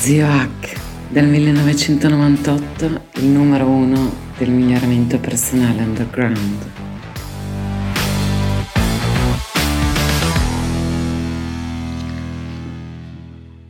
Zio Hack, dal 1998 il numero uno del miglioramento personale underground.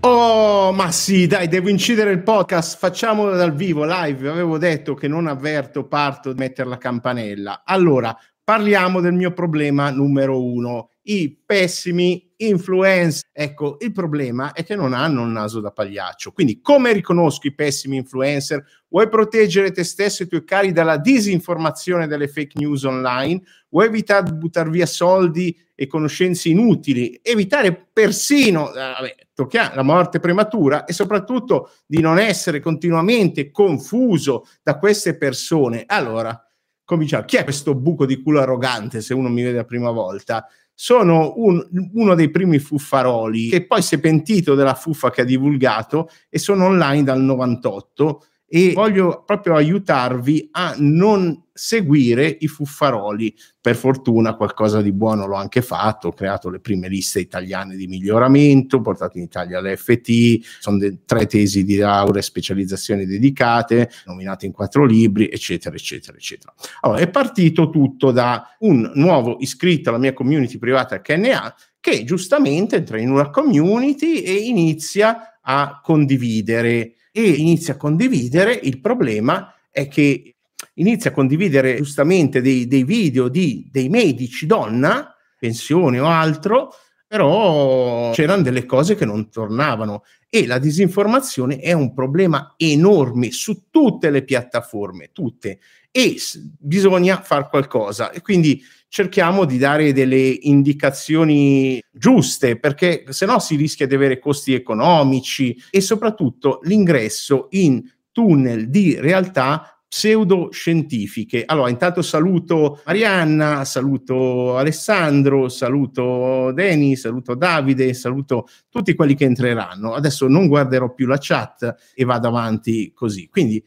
Oh, ma sì, dai, devo incidere il podcast, facciamolo dal vivo, live. Avevo detto che non avverto, parto di mettere la campanella. Allora, parliamo del mio problema numero uno, i pessimi influencer. Ecco, il problema è che non hanno un naso da pagliaccio. Quindi, come riconosco i pessimi influencer? Vuoi proteggere te stesso e i tuoi cari dalla disinformazione delle fake news online? Vuoi evitare di buttare via soldi e conoscenze inutili? Evitare persino eh, vabbè, la morte prematura e soprattutto di non essere continuamente confuso da queste persone. Allora, cominciamo. Chi è questo buco di culo arrogante se uno mi vede la prima volta? Sono un, uno dei primi fuffaroli che poi si è pentito della fuffa che ha divulgato e sono online dal 98 e voglio proprio aiutarvi a non seguire i fuffaroli. Per fortuna qualcosa di buono l'ho anche fatto, ho creato le prime liste italiane di miglioramento, portato in Italia l'FT, sono de- tre tesi di laurea e specializzazioni dedicate, nominate in quattro libri, eccetera, eccetera, eccetera. Allora, è partito tutto da un nuovo iscritto alla mia community privata KNA che giustamente entra in una community e inizia a condividere e inizia a condividere. Il problema è che inizia a condividere giustamente dei, dei video di, dei medici donna, pensione o altro, però c'erano delle cose che non tornavano e la disinformazione è un problema enorme su tutte le piattaforme, tutte, e bisogna fare qualcosa e quindi cerchiamo di dare delle indicazioni giuste perché se no si rischia di avere costi economici e soprattutto l'ingresso in tunnel di realtà pseudoscientifiche. Allora, intanto saluto Marianna, saluto Alessandro, saluto Deni, saluto Davide, saluto tutti quelli che entreranno. Adesso non guarderò più la chat e vado avanti così. Quindi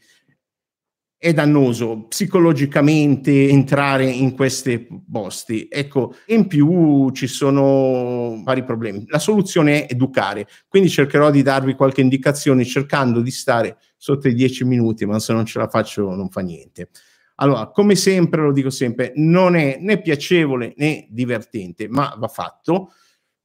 è dannoso psicologicamente entrare in questi posti. Ecco, in più ci sono vari problemi. La soluzione è educare, quindi cercherò di darvi qualche indicazione cercando di stare sotto i dieci minuti, ma se non ce la faccio non fa niente. Allora, come sempre, lo dico sempre, non è né piacevole né divertente, ma va fatto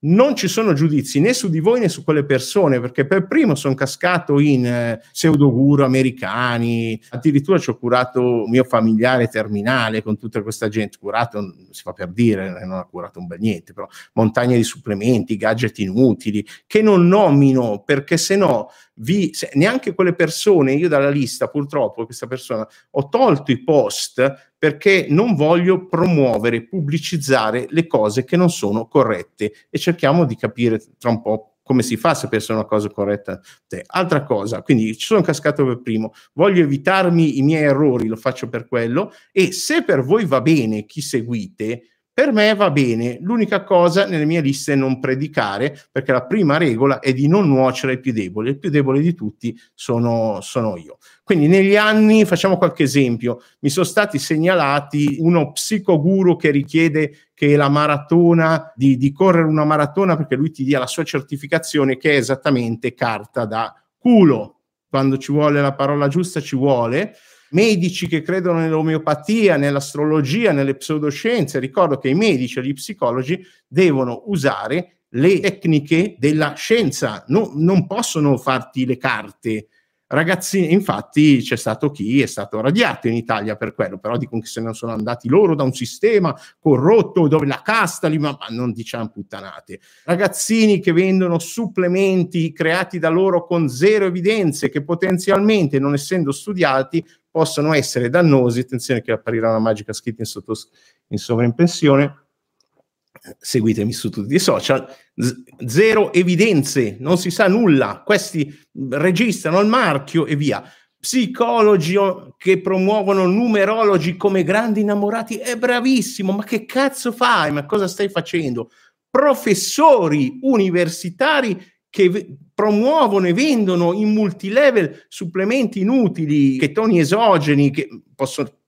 non ci sono giudizi né su di voi né su quelle persone, perché per primo sono cascato in eh, pseudoguru americani, addirittura ci ho curato mio familiare terminale con tutta questa gente, curato si fa per dire, non ha curato un bel niente, però montagne di supplementi, gadget inutili, che non nomino perché se no vi, se, neanche quelle persone, io dalla lista purtroppo, questa persona, ho tolto i post perché non voglio promuovere, pubblicizzare le cose che non sono corrette e cerchiamo di capire tra un po' come si fa a sapere se è una cosa corretta. Altra cosa, quindi ci sono cascato per primo, voglio evitarmi i miei errori, lo faccio per quello e se per voi va bene chi seguite, per me va bene, l'unica cosa nelle mie liste è non predicare, perché la prima regola è di non nuocere ai più deboli. Il più debole di tutti sono, sono io. Quindi negli anni, facciamo qualche esempio, mi sono stati segnalati uno psicoguru che richiede che la maratona, di, di correre una maratona perché lui ti dia la sua certificazione che è esattamente carta da culo. Quando ci vuole la parola giusta ci vuole medici che credono nell'omeopatia, nell'astrologia, nelle pseudoscienze. Ricordo che i medici e gli psicologi devono usare le tecniche della scienza, no, non possono farti le carte. Ragazzi, infatti c'è stato chi è stato radiato in Italia per quello, però dicono che se ne sono andati loro da un sistema corrotto dove la casta li ma, non diciamo puttanate. Ragazzini che vendono supplementi creati da loro con zero evidenze che potenzialmente non essendo studiati possono essere dannosi. Attenzione che apparirà una magica scritta in, sotto, in sovraimpressione. Seguitemi su tutti i social. Z- zero evidenze, non si sa nulla. Questi registrano il marchio e via. Psicologi che promuovono numerologi come grandi innamorati è bravissimo, ma che cazzo fai? Ma cosa stai facendo? Professori universitari che promuovono e vendono in multilevel supplementi inutili, chetoni esogeni che possono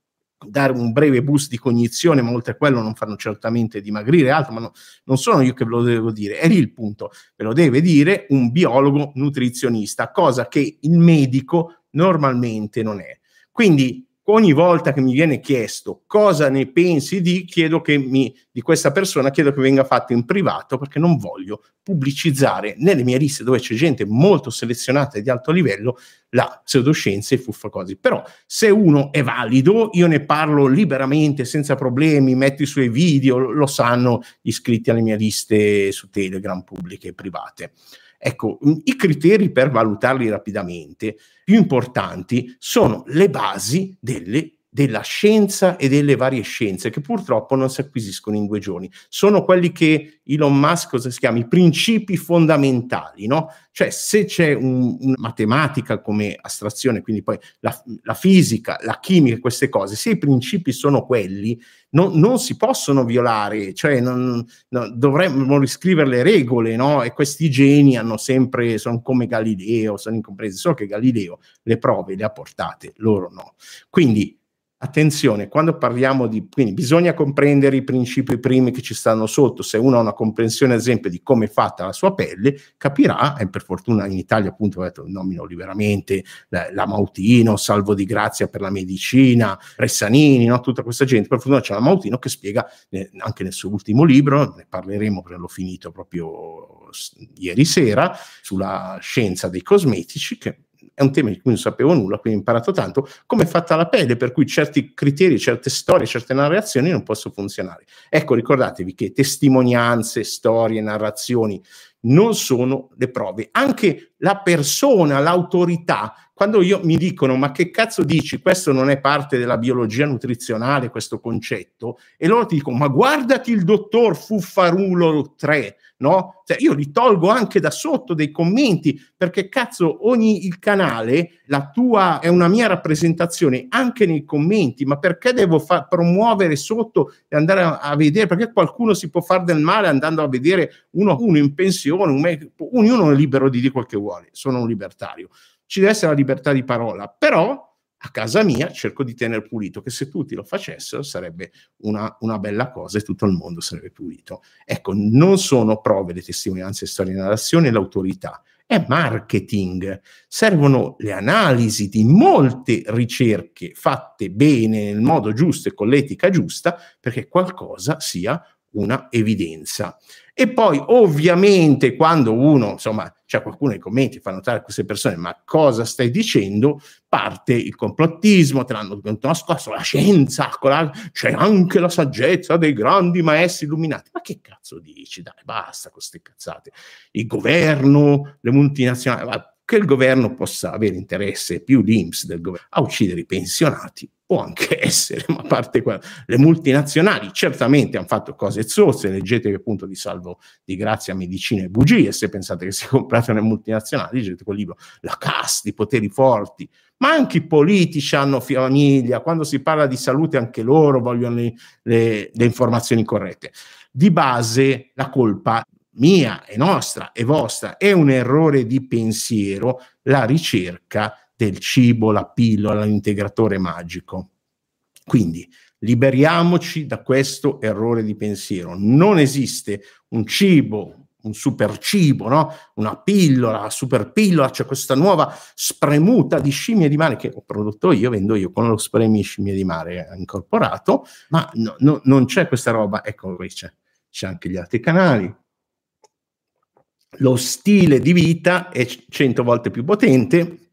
dare un breve boost di cognizione, ma oltre a quello non fanno certamente dimagrire altro, ma no, non sono io che ve lo devo dire, è lì il punto, ve lo deve dire un biologo nutrizionista, cosa che il medico normalmente non è. Quindi ogni volta che mi viene chiesto cosa ne pensi di, chiedo che mi, di questa persona, chiedo che venga fatto in privato perché non voglio pubblicizzare nelle mie liste dove c'è gente molto selezionata e di alto livello la pseudoscienza e fuffacosi. Però se uno è valido, io ne parlo liberamente, senza problemi, metto i suoi video, lo sanno gli iscritti alle mie liste su Telegram pubbliche e private. Ecco, i criteri per valutarli rapidamente più importanti sono le basi delle della scienza e delle varie scienze che purtroppo non si acquisiscono in due giorni. Sono quelli che Elon Musk cosa si chiama? I principi fondamentali, no? Cioè se c'è un, una matematica come astrazione, quindi poi la, la, fisica, la chimica, queste cose, se i principi sono quelli, non, non si possono violare, cioè non, no, dovremmo riscrivere le regole, no? E questi geni hanno sempre, sono come Galileo, sono incompresi, solo che Galileo le prove le ha portate, loro no. Quindi Attenzione, quando parliamo di... quindi bisogna comprendere i principi primi che ci stanno sotto, se uno ha una comprensione ad esempio di come è fatta la sua pelle, capirà, e per fortuna in Italia appunto detto, nomino liberamente la, Mautino, Salvo di Grazia per la medicina, Ressanini, no? tutta questa gente, per fortuna c'è la Mautino che spiega eh, anche nel suo ultimo libro, ne parleremo perché l'ho finito proprio ieri sera, sulla scienza dei cosmetici, che è un tema di cui non sapevo nulla, quindi ho imparato tanto, come è fatta la pelle, per cui certi criteri, certe storie, certe narrazioni non possono funzionare. Ecco, ricordatevi che testimonianze, storie, narrazioni non sono le prove. Anche la persona, l'autorità, quando io mi dicono ma che cazzo dici, questo non è parte della biologia nutrizionale, questo concetto, e loro ti dicono ma guardati il dottor Fuffarulo 3, no? Cioè io li tolgo anche da sotto dei commenti perché cazzo ogni il canale, la tua è una mia rappresentazione anche nei commenti, ma perché devo fa- promuovere sotto e andare a, a, vedere? Perché qualcuno si può fare del male andando a vedere uno, uno in pensione, un me- ognuno è libero di dire quel che vuole, sono un libertario. Ci deve essere la libertà di parola, però a casa mia cerco di tenere pulito, che se tutti lo facessero sarebbe una, una, bella cosa e tutto il mondo sarebbe pulito. Ecco, non sono prove le testimonianze, storie, narrazione e l'autorità, è marketing. Servono le analisi di molte ricerche fatte bene, nel modo giusto e con l'etica giusta, perché qualcosa sia una evidenza. E poi ovviamente quando uno, insomma, c'è qualcuno nei commenti fa notare a queste persone ma cosa stai dicendo, parte il complottismo, te l'hanno nascosto la scienza, c'è anche la saggezza dei grandi maestri illuminati. Ma che cazzo dici? Dai, basta con queste cazzate. Il governo, le multinazionali, che il governo possa avere interesse più l'Inps del governo a uccidere i pensionati può anche essere, ma a parte quello, le multinazionali certamente hanno fatto cose zozze, leggete che appunto di salvo di grazia medicina e bugie, se pensate che si comprate le multinazionali, leggete quel libro, la casta, i poteri forti, ma anche i politici hanno famiglia, quando si parla di salute anche loro vogliono le, le, le informazioni corrette. Di base la colpa mia e nostra e vostra è un errore di pensiero, la ricerca del cibo, la pillola, l'integratore magico. Quindi liberiamoci da questo errore di pensiero. Non esiste un cibo, un super cibo, no? una pillola, super pillola, c'è questa nuova spremuta di scimmie di mare che ho prodotto io, vendo io con lo spremi scimmie di mare incorporato, ma no, no, non c'è questa roba, ecco c'è, c'è anche gli altri canali. Lo stile di vita è cento volte più potente,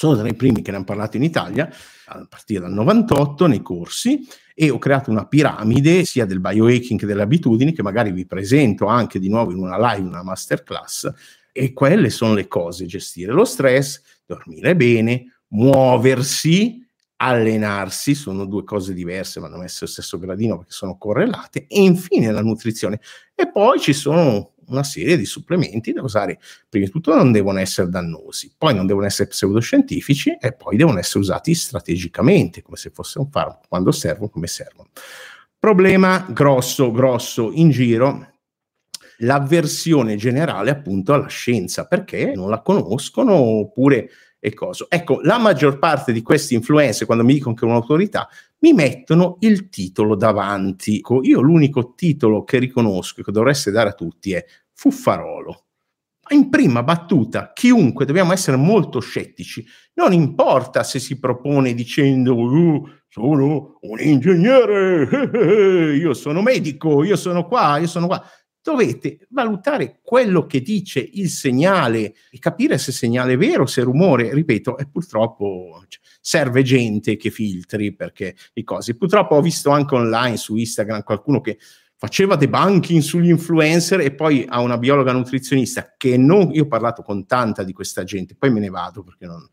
sono tra i primi che ne hanno parlato in Italia, a partire dal 98 nei corsi, e ho creato una piramide sia del biohacking che delle abitudini, che magari vi presento anche di nuovo in una live, una masterclass, e quelle sono le cose, gestire lo stress, dormire bene, muoversi, allenarsi, sono due cose diverse, ma non essere lo stesso gradino perché sono correlate, e infine la nutrizione. E poi ci sono una serie di supplementi da usare. Prima di tutto non devono essere dannosi, poi non devono essere pseudoscientifici e poi devono essere usati strategicamente, come se fosse un farmaco, quando servono, come servono. Problema grosso, grosso in giro, l'avversione generale appunto alla scienza, perché non la conoscono oppure e cosa. Ecco, la maggior parte di questi influencer, quando mi dicono che è un'autorità, mi mettono il titolo davanti. Io l'unico titolo che riconosco che dovreste dare a tutti è Fuffarolo in prima battuta, chiunque, dobbiamo essere molto scettici, non importa se si propone dicendo uh, sono un ingegnere, io sono medico, io sono qua, io sono qua. Dovete valutare quello che dice il segnale e capire se segnale è vero, se è rumore, ripeto, e purtroppo cioè, serve gente che filtri perché i cosi. Purtroppo ho visto anche online su Instagram qualcuno che faceva debunking sugli influencer e poi ha una biologa nutrizionista che non, io ho parlato con tanta di questa gente, poi me ne vado perché non,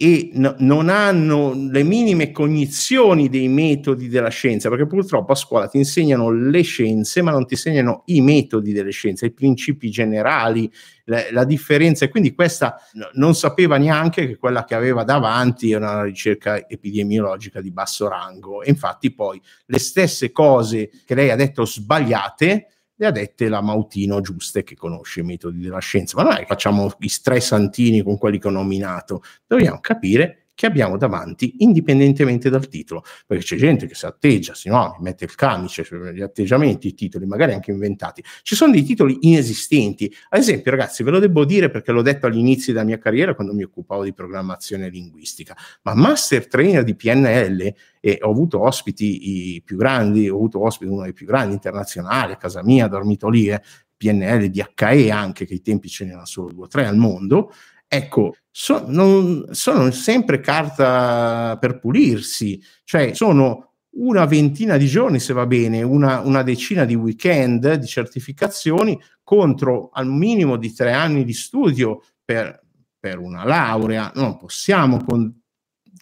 e no, non hanno le minime cognizioni dei metodi della scienza, perché purtroppo a scuola ti insegnano le scienze, ma non ti insegnano i metodi delle scienze, i principi generali, la, la differenza. E quindi questa non sapeva neanche che quella che aveva davanti era una ricerca epidemiologica di basso rango. E infatti poi le stesse cose che lei ha detto sbagliate, le ha dette la Mautino Giuste che conosce i metodi della scienza, ma non è che facciamo gli tre santini con quelli che ho nominato, dobbiamo capire che abbiamo davanti indipendentemente dal titolo, perché c'è gente che si atteggia, si no, mette il camice, gli atteggiamenti, i titoli, magari anche inventati. Ci sono dei titoli inesistenti. Ad esempio, ragazzi, ve lo devo dire perché l'ho detto all'inizio della mia carriera quando mi occupavo di programmazione linguistica, ma master trainer di PNL e ho avuto ospiti i più grandi, ho avuto ospiti uno dei più grandi internazionali a casa mia, dormito lì, eh, PNL, DHE anche, che ai tempi ce n'erano solo due o tre al mondo, ecco, so, non, sono sempre carta per pulirsi, cioè sono una ventina di giorni, se va bene, una, una decina di weekend di certificazioni contro al minimo di tre anni di studio per, per una laurea. Non possiamo con,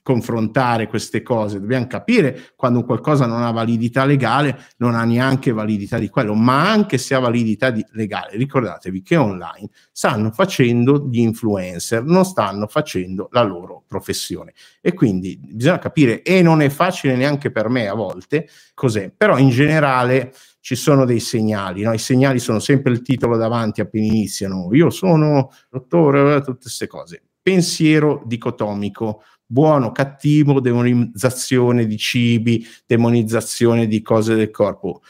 confrontare queste cose, dobbiamo capire quando qualcosa non ha validità legale, non ha neanche validità di quello, ma anche se ha validità di, legale, ricordatevi che online stanno facendo gli influencer, non stanno facendo la loro professione. E quindi bisogna capire e non è facile neanche per me a volte cos'è, però in generale ci sono dei segnali, no? i segnali sono sempre il titolo davanti appena iniziano, io sono dottore, tutte queste cose. Pensiero dicotomico, buono, cattivo, demonizzazione di cibi, demonizzazione di cose del corpo.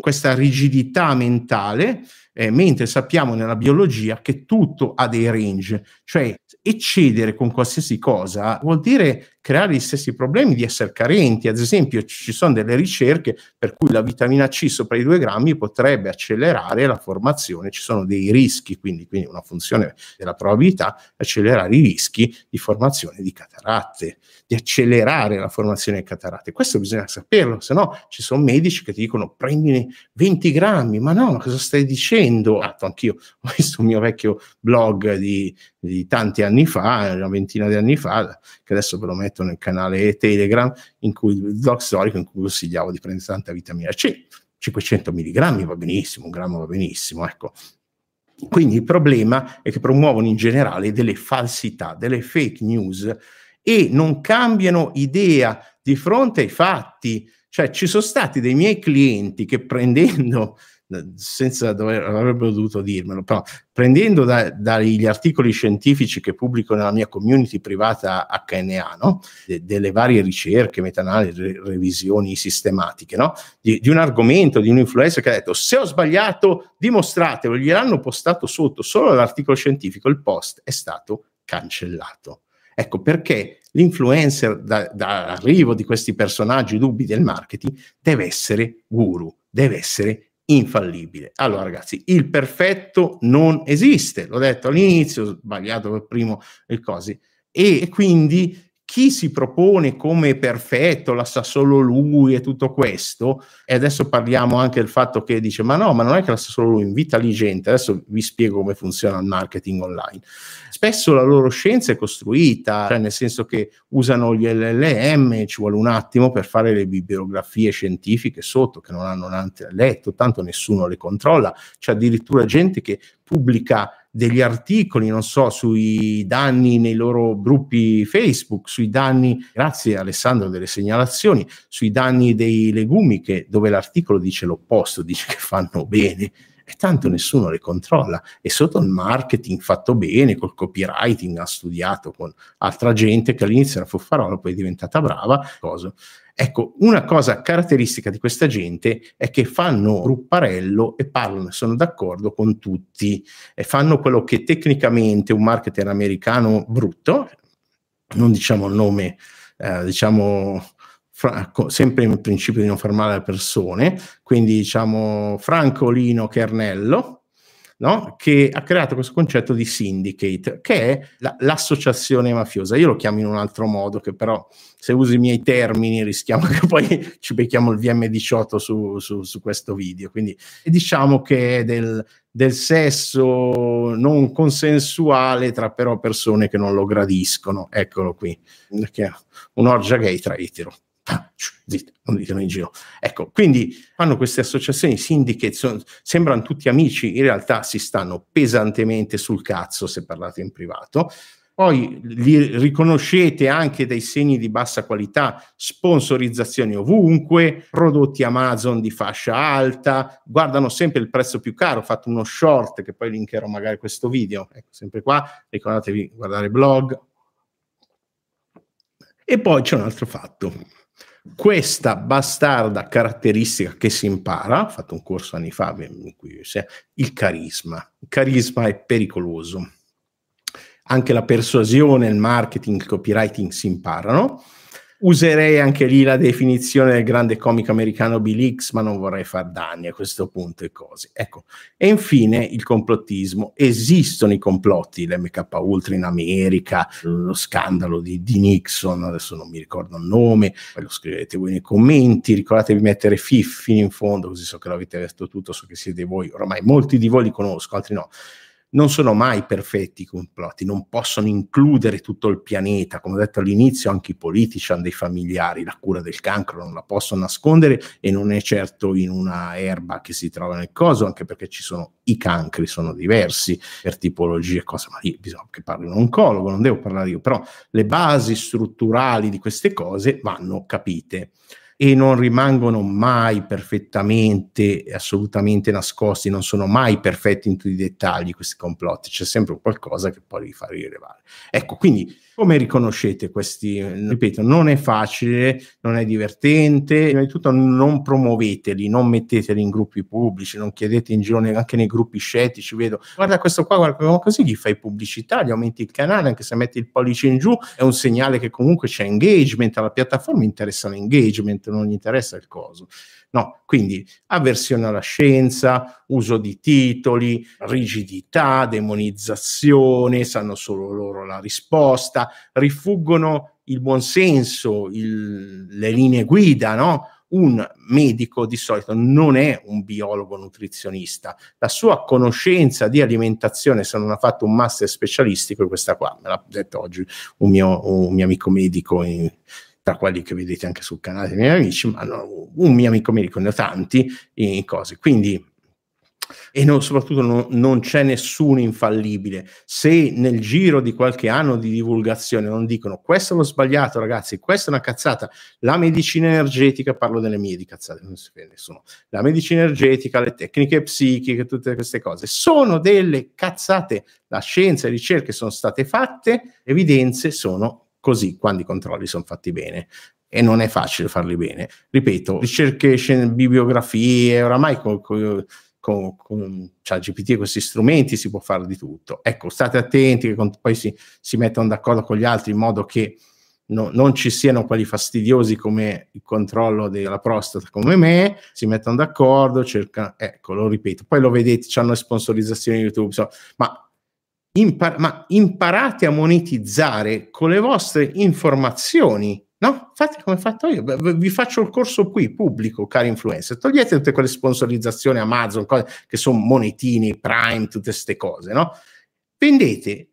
Questa rigidità mentale, eh, mentre sappiamo nella biologia che tutto ha dei range, cioè eccedere con qualsiasi cosa vuol dire creare gli stessi problemi di essere carenti. Ad esempio, ci sono delle ricerche per cui la vitamina C sopra i 2 grammi potrebbe accelerare la formazione, ci sono dei rischi, quindi, quindi una funzione della probabilità, accelerare i rischi di formazione di cataratte, di accelerare la formazione di cataratte. Questo bisogna saperlo, se no ci sono medici che ti dicono prendine 20 grammi, ma no, ma cosa stai dicendo? Ah, anch'io ho visto un mio vecchio blog di, di tanti anni fa, una ventina di anni fa, che adesso ve lo metto nel canale Telegram, in cui il blog storico in cui consigliavo di prendere tanta vitamina C. 500 mg va benissimo, un grammo va benissimo, ecco. Quindi il problema è che promuovono in generale delle falsità, delle fake news e non cambiano idea di fronte ai fatti. Cioè ci sono stati dei miei clienti che prendendo senza dover, avrebbero dovuto dirmelo, però prendendo da, dagli articoli scientifici che pubblico nella mia community privata HNA, no? De, delle varie ricerche, metanalisi, re, revisioni sistematiche, no? di, di, un argomento, di un influencer che ha detto se ho sbagliato dimostratelo, gliel'hanno postato sotto solo l'articolo scientifico, il post è stato cancellato. Ecco perché l'influencer da, dall'arrivo di questi personaggi dubbi del marketing deve essere guru, deve essere infallibile. Allora ragazzi, il perfetto non esiste, l'ho detto all'inizio, sbagliato per primo le cose, e quindi chi si propone come perfetto, la sa solo lui e tutto questo, e adesso parliamo anche del fatto che dice ma no, ma non è che la sa solo lui, invita lì gente, adesso vi spiego come funziona il marketing online. Spesso la loro scienza è costruita, cioè nel senso che usano gli LLM, ci vuole un attimo per fare le bibliografie scientifiche sotto che non hanno neanche letto, tanto nessuno le controlla, c'è addirittura gente che pubblica degli articoli, non so, sui danni nei loro gruppi Facebook, sui danni, grazie Alessandro delle segnalazioni, sui danni dei legumi, che, dove l'articolo dice l'opposto, dice che fanno bene. e tanto nessuno le controlla. E sotto il marketing fatto bene, col copywriting, ha studiato con altra gente che all'inizio era fuffarola, poi è diventata brava, cosa. Ecco, una cosa caratteristica di questa gente è che fanno grupparello e parlano, sono d'accordo con tutti e fanno quello che tecnicamente un marketer americano brutto, non diciamo il nome, eh, diciamo fra, sempre il principio di non far male alle persone, quindi diciamo Francolino Kernello, no? che ha creato questo concetto di syndicate, che è la, l'associazione mafiosa. Io lo chiamo in un altro modo, che però se usi i miei termini rischiamo che poi ci becchiamo il VM18 su, su, su questo video. Quindi diciamo che è del, del sesso non consensuale tra però persone che non lo gradiscono. Eccolo qui, un'orgia gay tra etero zitto, non ditelo in giro. Ecco, quindi fanno queste associazioni syndicate, sono, sembrano tutti amici, in realtà si stanno pesantemente sul cazzo se parlate in privato. Poi li riconoscete anche dai segni di bassa qualità, sponsorizzazioni ovunque, prodotti Amazon di fascia alta, guardano sempre il prezzo più caro. Ho fatto uno short che poi linkerò magari questo video. Ecco, sempre qua, ricordatevi guardare il blog. E poi c'è un altro fatto questa bastarda caratteristica che si impara, ho fatto un corso anni fa il carisma. Il carisma è pericoloso. Anche la persuasione, il marketing, il copywriting si imparano Userei anche lì la definizione del grande comico americano Bill Hicks, ma non vorrei far danni a questo punto e cose. Ecco. E infine il complottismo. Esistono i complotti, l'MK Ultra in America, lo scandalo di, di, Nixon, adesso non mi ricordo il nome, poi lo scrivete voi nei commenti, ricordatevi di mettere FIF fino in fondo, così so che l'avete detto tutto, so che siete voi, oramai molti di voi li conosco, altri no non sono mai perfetti i complotti, non possono includere tutto il pianeta, come ho detto all'inizio anche i politici hanno dei familiari, la cura del cancro non la possono nascondere e non è certo in una erba che si trova nel coso, anche perché ci sono i cancri, sono diversi per tipologie e cose, ma lì bisogna che parli un oncologo, non devo parlare io, però le basi strutturali di queste cose vanno capite e non rimangono mai perfettamente, assolutamente nascosti, non sono mai perfetti in tutti i dettagli questi complotti, c'è sempre qualcosa che poi li fa rilevare. Ecco, quindi come riconoscete questi? Ripeto, non è facile, non è divertente, prima di tutto non promuoveteli, non metteteli in gruppi pubblici, non chiedete in giro anche nei gruppi scettici, vedo, guarda questo qua, guarda così gli fai pubblicità, gli aumenti il canale, anche se metti il pollice in giù, è un segnale che comunque c'è engagement, alla piattaforma interessa l'engagement, non gli interessa il coso. No, quindi avversione alla scienza, uso di titoli, rigidità, demonizzazione, sanno solo loro la risposta, rifuggono il buonsenso, il, le linee guida, no? Un medico di solito non è un biologo nutrizionista, la sua conoscenza di alimentazione, se non ha fatto un master specialistico, è questa qua, me l'ha detto oggi un mio, un mio amico medico in, tra quelli che vedete anche sul canale dei miei amici, ma no, un mio amico ne ho tanti in cose. Quindi, e non, soprattutto non, non, c'è nessuno infallibile. Se nel giro di qualche anno di divulgazione non dicono questo è lo sbagliato, ragazzi, questa è una cazzata, la medicina energetica, parlo delle mie di cazzate, non si vede nessuno, la medicina energetica, le tecniche psichiche, tutte queste cose, sono delle cazzate. La scienza e le ricerche sono state fatte, evidenze sono così quando i controlli sono fatti bene e non è facile farli bene. Ripeto, ricerche, bibliografie, oramai con, con, con, con cioè GPT e questi strumenti si può fare di tutto. Ecco, state attenti che poi si, si mettono d'accordo con gli altri in modo che no, non ci siano quelli fastidiosi come il controllo della prostata come me, si mettono d'accordo, cercano, ecco, lo ripeto, poi lo vedete, hanno le sponsorizzazioni YouTube, so, ma impar- ma imparate a monetizzare con le vostre informazioni. No, fate come ho fatto io, vi faccio il corso qui, pubblico, cari influencer, togliete tutte quelle sponsorizzazioni Amazon, cose che sono monetini, Prime, tutte queste cose, no? Vendete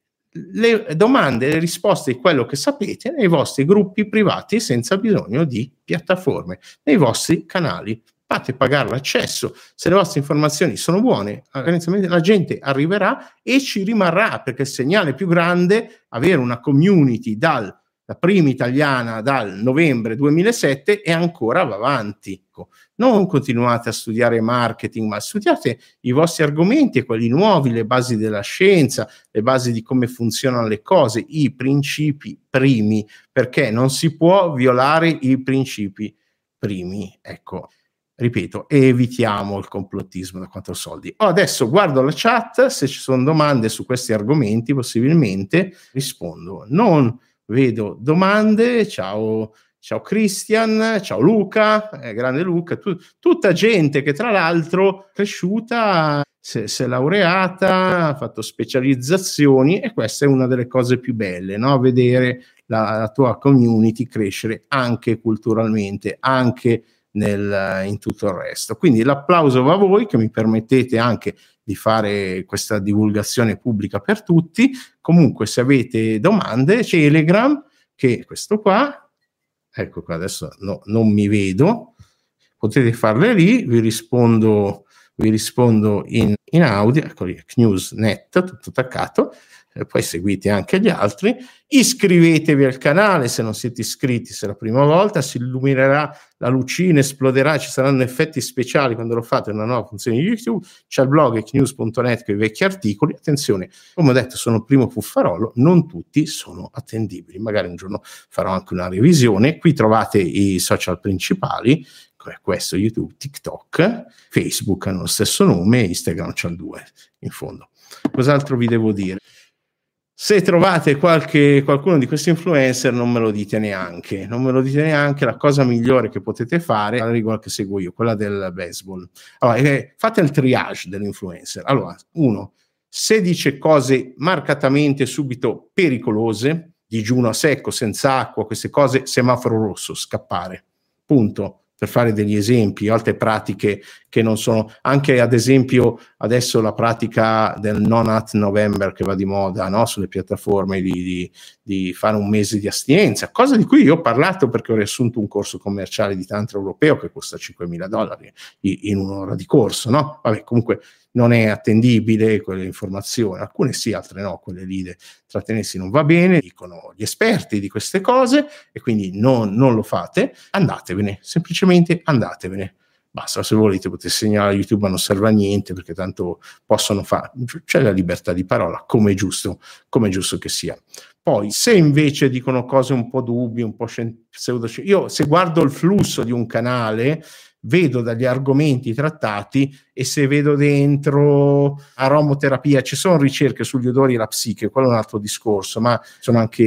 le domande e le risposte di quello che sapete nei vostri gruppi privati senza bisogno di piattaforme, nei vostri canali fate pagare l'accesso. Se le vostre informazioni sono buone, la gente arriverà e ci rimarrà perché il segnale più grande, avere una community dal la prima italiana dal novembre 2007 e ancora va avanti. Ecco, non continuate a studiare marketing, ma studiate i vostri argomenti e quelli nuovi, le basi della scienza, le basi di come funzionano le cose, i principi primi, perché non si può violare i principi primi. Ecco, ripeto, evitiamo il complottismo da quattro soldi. Oh, adesso guardo la chat, se ci sono domande su questi argomenti, possibilmente rispondo. Non vedo domande. Ciao, ciao Christian, ciao Luca, eh, grande Luca, tu, tutta gente che tra l'altro è cresciuta, si, è laureata, ha fatto specializzazioni e questa è una delle cose più belle, no? vedere la, la tua community crescere anche culturalmente, anche nel, in tutto il resto. Quindi l'applauso va a voi che mi permettete anche di fare questa divulgazione pubblica per tutti. Comunque, se avete domande, Telegram, che è questo qua, ecco qua adesso no, non mi vedo, potete farle lì, vi rispondo, vi rispondo in, in audio, ecco lì, Newsnet, tutto attaccato eh, poi seguite anche gli altri, iscrivetevi al canale se non siete iscritti, se è la prima volta, si illuminerà la lucina, esploderà, ci saranno effetti speciali quando lo fate una nuova funzione di YouTube, c'è il blog echnews.net con i vecchi articoli, attenzione, come ho detto sono primo fuffarolo, non tutti sono attendibili, magari un giorno farò anche una revisione, qui trovate i social principali, questo YouTube, TikTok, Facebook hanno lo stesso nome, Instagram c'ha il 2 in fondo. Cos'altro vi devo dire? Se trovate qualche, qualcuno di questi influencer, non me lo dite neanche. Non me lo dite neanche. La cosa migliore che potete fare, la regola che seguo io, quella del baseball. Allora, eh, fate il triage dell'influencer. Allora, uno, se dice cose marcatamente subito pericolose, digiuno a secco, senza acqua, queste cose, semaforo rosso, scappare. Punto per fare degli esempi, altre pratiche che non sono, anche ad esempio adesso la pratica del non at November che va di moda no? sulle piattaforme di, di, di, fare un mese di astinenza, cosa di cui io ho parlato perché ho riassunto un corso commerciale di tantra europeo che costa 5.000 dollari in un'ora di corso, no? Vabbè, comunque non è attendibile quelle informazioni, alcune sì, altre no, quelle lì di trattenersi non va bene, dicono gli esperti di queste cose e quindi non, non lo fate, andatevene, semplicemente andatevene. Basta, se volete potete segnalare YouTube, ma non serve a niente perché tanto possono fare, c'è la libertà di parola, come è giusto, come è giusto che sia. Poi, se invece dicono cose un po' dubbie, un po' pseudoscientifiche, io se guardo il flusso di un canale, vedo dagli argomenti trattati e se vedo dentro aromoterapia, ci sono ricerche sugli odori e la psiche, quello è un altro discorso, ma sono anche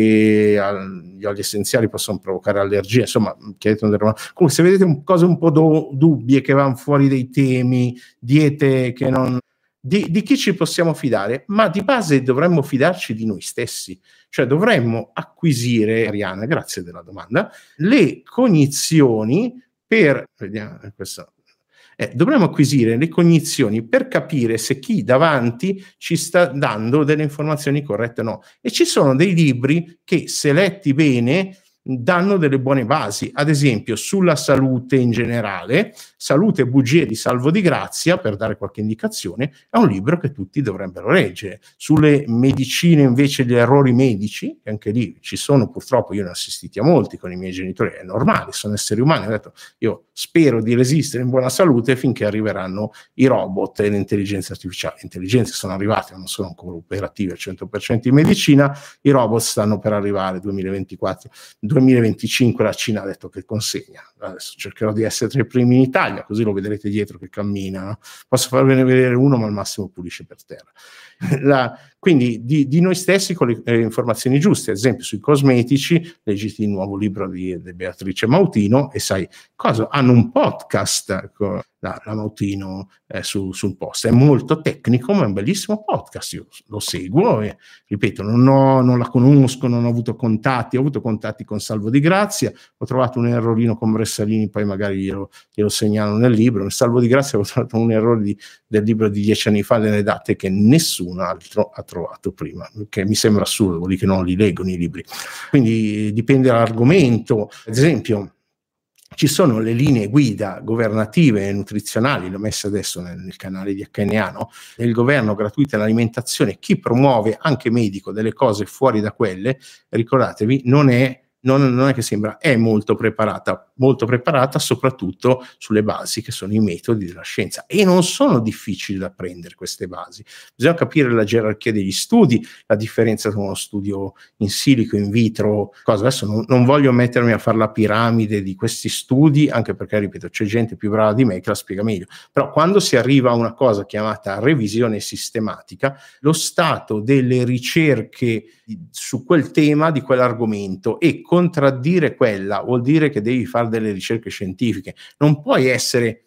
gli oli essenziali possono provocare allergie, insomma, comunque se vedete cose un po' do, dubbie che vanno fuori dei temi, diete che non... Di, di chi ci possiamo fidare? Ma di base dovremmo fidarci di noi stessi, cioè dovremmo acquisire, Ariana, grazie della domanda, le cognizioni per, vediamo, questo, eh, dovremmo acquisire le cognizioni per capire se chi davanti ci sta dando delle informazioni corrette o no. E ci sono dei libri che, se letti bene, danno delle buone basi, ad esempio sulla salute in generale, Salute e bugie di Salvo di Grazia, per dare qualche indicazione, è un libro che tutti dovrebbero leggere. Sulle medicine invece gli errori medici, che anche lì ci sono purtroppo, io ne ho assistiti a molti con i miei genitori, è normale, sono esseri umani, ho detto io spero di resistere in buona salute finché arriveranno i robot e l'intelligenza artificiale. Le intelligenze sono arrivate, non sono ancora operative al 100% in medicina, i robot stanno per arrivare 2024, 2025 la Cina ha detto che consegna. Adesso cercherò di essere tra i primi in Italia, così lo vedrete dietro che cammina. No? Posso farvene vedere uno, ma al massimo pulisce per terra. La, quindi di, di, noi stessi con le eh, informazioni giuste, ad esempio sui cosmetici, leggiti il nuovo libro di, di Beatrice Mautino e sai cosa, hanno un podcast, ecco, la, la Mautino eh, su, sul post, è molto tecnico ma è un bellissimo podcast, io lo seguo e ripeto, non, ho, non la conosco, non ho avuto contatti, ho avuto contatti con Salvo di Grazia, ho trovato un errorino con Bressalini, poi magari glielo, glielo segnalo nel libro, Salvo di Grazia ho trovato un errore di, del libro di dieci anni fa, delle date che nessun altro ha trovato prima, che mi sembra assurdo, vuol dire che non li leggono i libri. Quindi dipende dall'argomento. Ad esempio, ci sono le linee guida governative e nutrizionali, l'ho messa adesso nel, nel canale di HNA, no? il governo gratuita all'alimentazione, chi promuove anche medico delle cose fuori da quelle, ricordatevi, non è non, non, è che sembra, è molto preparata, molto preparata soprattutto sulle basi che sono i metodi della scienza e non sono difficili da apprendere queste basi. Bisogna capire la gerarchia degli studi, la differenza tra uno studio in silico, in vitro, cosa. Adesso non, non voglio mettermi a fare la piramide di questi studi, anche perché, ripeto, c'è gente più brava di me che la spiega meglio. Però quando si arriva a una cosa chiamata revisione sistematica, lo stato delle ricerche su quel tema, di quell'argomento e contraddire quella vuol dire che devi fare delle ricerche scientifiche. Non puoi essere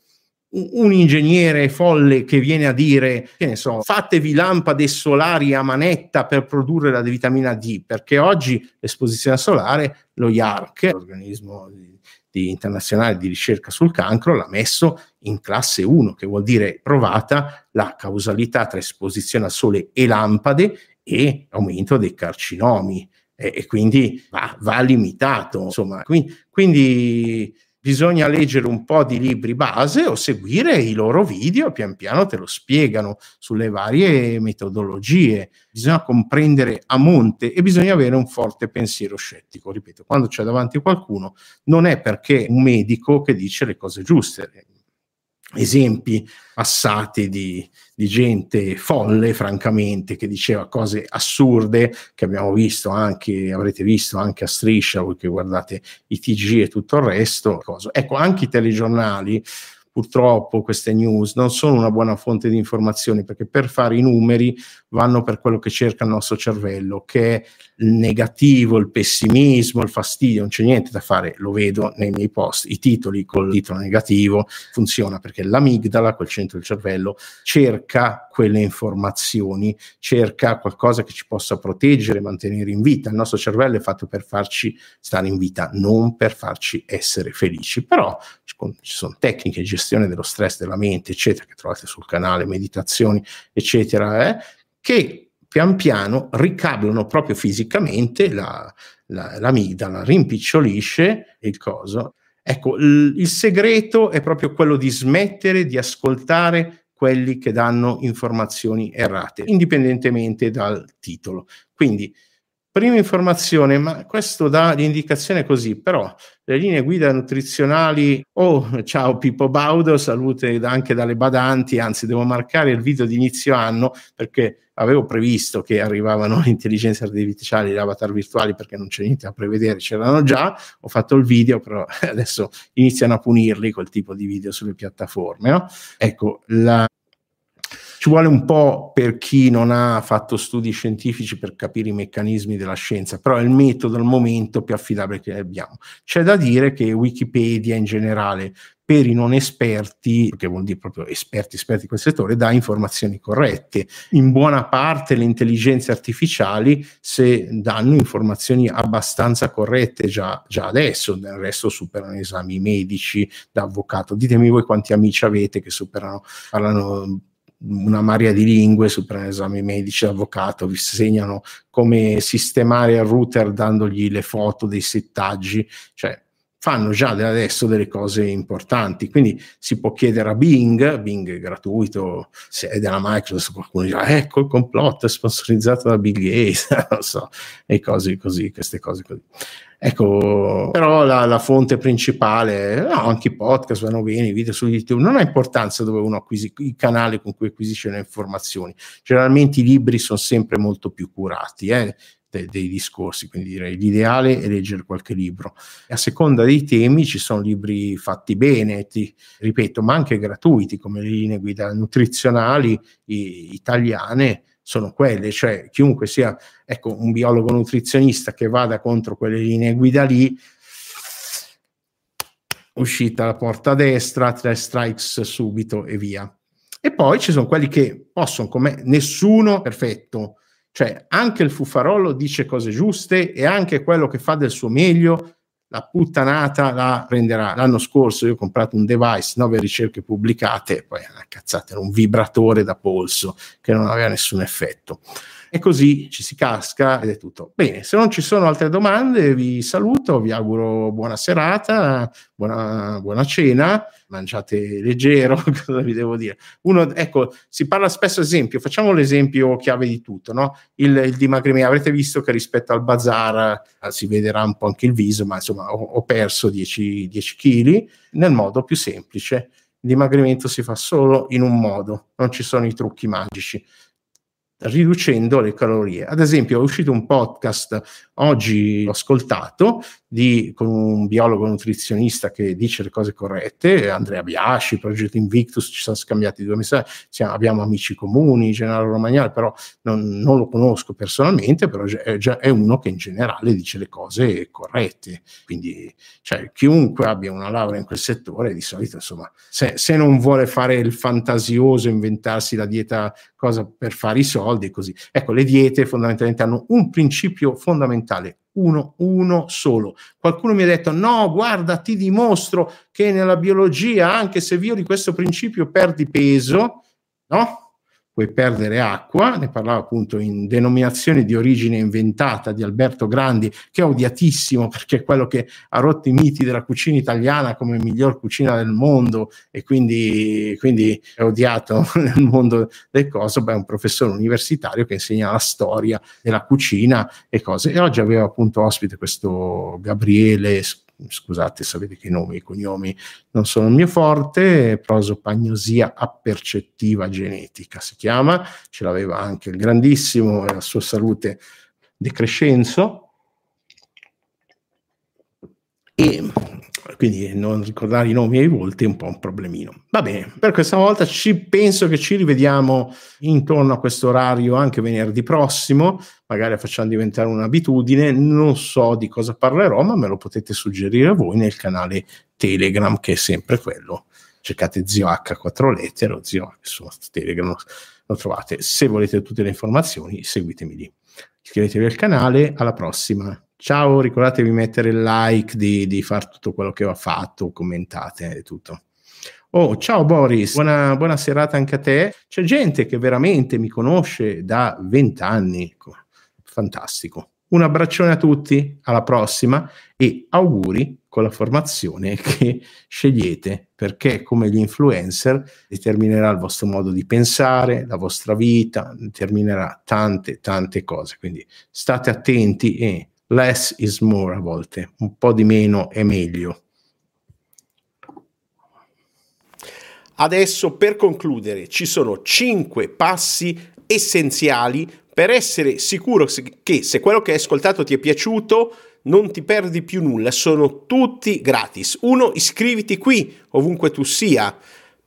un ingegnere folle che viene a dire, che ne so, fatevi lampade solari a manetta per produrre la vitamina D, perché oggi l'esposizione solare, lo IARC, l'organismo di, di internazionale di ricerca sul cancro, l'ha messo in classe 1, che vuol dire provata la causalità tra esposizione al sole e lampade e aumento dei carcinomi e, e quindi va, va, limitato. Insomma, quindi, quindi bisogna leggere un po' di libri base o seguire i loro video, pian piano te lo spiegano sulle varie metodologie. Bisogna comprendere a monte e bisogna avere un forte pensiero scettico. Ripeto, quando c'è davanti qualcuno, non è perché un medico che dice le cose giuste esempi passati di, di, gente folle, francamente, che diceva cose assurde che abbiamo visto anche, avrete visto anche a striscia, voi che guardate i TG e tutto il resto. Ecco, anche i telegiornali purtroppo queste news non sono una buona fonte di informazioni perché per fare i numeri vanno per quello che cerca il nostro cervello, che è negativo, il pessimismo, il fastidio, non c'è niente da fare, lo vedo nei miei post, i titoli col titolo negativo funziona perché l'amigdala, quel centro del cervello, cerca quelle informazioni, cerca qualcosa che ci possa proteggere, mantenere in vita. Il nostro cervello è fatto per farci stare in vita, non per farci essere felici, però ci sono tecniche di gestione dello stress della mente, eccetera, che trovate sul canale, meditazioni, eccetera, eh, che pian piano ricablano proprio fisicamente la, la, l'amigdala, rimpicciolisce il coso. Ecco, il, il segreto è proprio quello di smettere di ascoltare quelli che danno informazioni errate, indipendentemente dal titolo. Quindi Prima informazione, ma questo dà l'indicazione così, però le linee guida nutrizionali, oh ciao Pippo Baudo, salute anche dalle badanti, anzi devo marcare il video di inizio anno perché avevo previsto che arrivavano le intelligenze artificiali, gli avatar virtuali perché non c'è niente da prevedere, c'erano già, ho fatto il video, però adesso iniziano a punirli quel tipo di video sulle piattaforme. No? Ecco, la ci vuole un po' per chi non ha fatto studi scientifici per capire i meccanismi della scienza, però è il metodo al momento più affidabile che abbiamo. C'è da dire che Wikipedia in generale per i non esperti, che vuol dire proprio esperti, esperti di quel settore, dà informazioni corrette. In buona parte le intelligenze artificiali se danno informazioni abbastanza corrette già, già adesso, del resto superano esami medici da avvocato. Ditemi voi quanti amici avete che superano, parlano una marea di lingue, superano esami medici, avvocato, vi segnano come sistemare il router dandogli le foto dei settaggi, cioè fanno già adesso delle cose importanti, quindi si può chiedere a Bing, Bing è gratuito, se è della Microsoft, qualcuno dirà ecco il complotto è sponsorizzato da Bill Gates, non so, e cose così, queste cose così. Ecco, però la, la, fonte principale, no, anche i podcast vanno bene, i video su YouTube, non ha importanza dove uno acquisisce, il canale con cui acquisisce le informazioni. Generalmente i libri sono sempre molto più curati, eh, dei, dei discorsi, quindi direi l'ideale è leggere qualche libro. A seconda dei temi ci sono libri fatti bene, ti, ripeto, ma anche gratuiti, come le linee guida nutrizionali i, italiane, sono quelle, cioè chiunque sia ecco, un biologo nutrizionista che vada contro quelle linee guida lì, uscita la porta destra, tre strikes subito e via. E poi ci sono quelli che possono, come nessuno perfetto, cioè anche il fuffarollo dice cose giuste e anche quello che fa del suo meglio la puttanata la prenderà. L'anno scorso io ho comprato un device, nove ricerche pubblicate, poi una cazzata, era un vibratore da polso che non aveva nessun effetto. E così ci si casca ed è tutto. Bene, se non ci sono altre domande vi saluto, vi auguro buona serata, buona, buona cena, mangiate leggero, cosa vi devo dire? Uno, ecco, si parla spesso esempio, facciamo l'esempio chiave di tutto, no? Il, il dimagrimento, avrete visto che rispetto al bazar eh, si vedrà un po' anche il viso, ma insomma ho, ho perso 10, 10 kg nel modo più semplice. Il dimagrimento si fa solo in un modo, non ci sono i trucchi magici riducendo le calorie. Ad esempio, è uscito un podcast oggi ho ascoltato di, con un biologo nutrizionista che dice le cose corrette, Andrea Biasci, Progetto Invictus, ci siamo scambiati due messaggi, siamo, abbiamo amici comuni, Gennaro Romagnale, però non, non, lo conosco personalmente, però è, già, è uno che in generale dice le cose corrette. Quindi cioè, chiunque abbia una laurea in quel settore, di solito, insomma, se, se non vuole fare il fantasioso, inventarsi la dieta cosa per fare i soldi, così. Ecco, le diete fondamentalmente hanno un principio fondamentale, uno, uno solo. Qualcuno mi ha detto: no, guarda, ti dimostro che nella biologia, anche se violi questo principio, perdi peso, no? Puoi perdere acqua, ne parlava appunto in denominazione di origine inventata di Alberto Grandi, che è odiatissimo perché è quello che ha rotto i miti della cucina italiana come miglior cucina del mondo e quindi, quindi è odiato nel mondo del coso, beh è un professore universitario che insegna la storia della cucina e cose. E oggi aveva appunto ospite questo Gabriele scusate, sapete che i nomi e i cognomi non sono il mio forte, prosopagnosia appercettiva genetica si chiama, ce l'aveva anche il grandissimo, la sua salute De Crescenzo. E quindi non ricordare i nomi e i volti è un po' un problemino. Va bene, per questa volta ci penso che ci rivediamo intorno a questo orario anche venerdì prossimo, magari facciamo diventare un'abitudine, non so di cosa parlerò, ma me lo potete suggerire voi nel canale Telegram che è sempre quello. Cercate zio H 4 lettere o zio H su Telegram lo trovate. Se volete tutte le informazioni seguitemi lì. Iscrivetevi al canale, alla prossima. Ciao, ricordatevi di mettere il like, di, di fare tutto quello che ho fatto, commentate e tutto. Oh, ciao Boris, buona, buona, serata anche a te. C'è gente che veramente mi conosce da vent'anni, fantastico. Un abbraccione a tutti, alla prossima e auguri con la formazione che scegliete, perché come gli influencer determinerà il vostro modo di pensare, la vostra vita, determinerà tante, tante cose. Quindi state attenti e less is more a volte, un po' di meno è meglio. Adesso per concludere ci sono 5 passi essenziali per essere sicuro che se quello che hai ascoltato ti è piaciuto non ti perdi più nulla, sono tutti gratis. Uno, iscriviti qui ovunque tu sia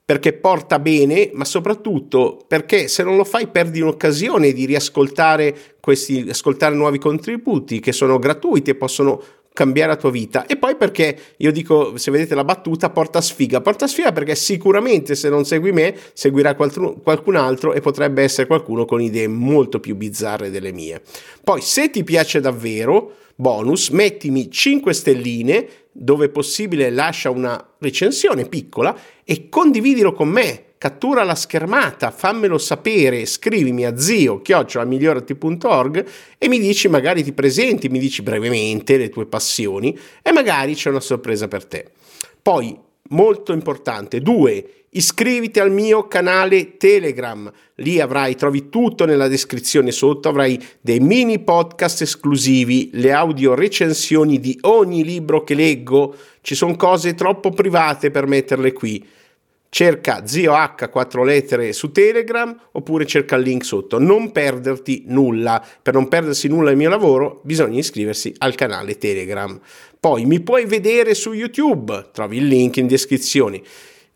perché porta bene, ma soprattutto perché se non lo fai perdi un'occasione di riascoltare questi, ascoltare nuovi contributi che sono gratuiti e possono cambiare la tua vita. E poi perché io dico, se vedete la battuta, porta sfiga. Porta sfiga perché sicuramente se non segui me, seguirà qualcun altro e potrebbe essere qualcuno con idee molto più bizzarre delle mie. Poi, se ti piace davvero, bonus, mettimi 5 stelline, dove possibile lascia una recensione piccola e condividilo con me. Cattura la schermata, fammelo sapere, scrivimi a zio chiocciolamigliorati.org e mi dici, magari ti presenti, mi dici brevemente le tue passioni e magari c'è una sorpresa per te. Poi, molto importante, due, Iscriviti al mio canale Telegram, lì avrai, trovi tutto nella descrizione sotto, avrai dei mini podcast esclusivi, le audio recensioni di ogni libro che leggo, ci sono cose troppo private per metterle qui. Cerca Zio H 4 lettere su Telegram oppure cerca il link sotto. Non perderti nulla. Per non perdersi nulla del mio lavoro bisogna iscriversi al canale Telegram. Poi mi puoi vedere su YouTube, trovi il link in descrizione.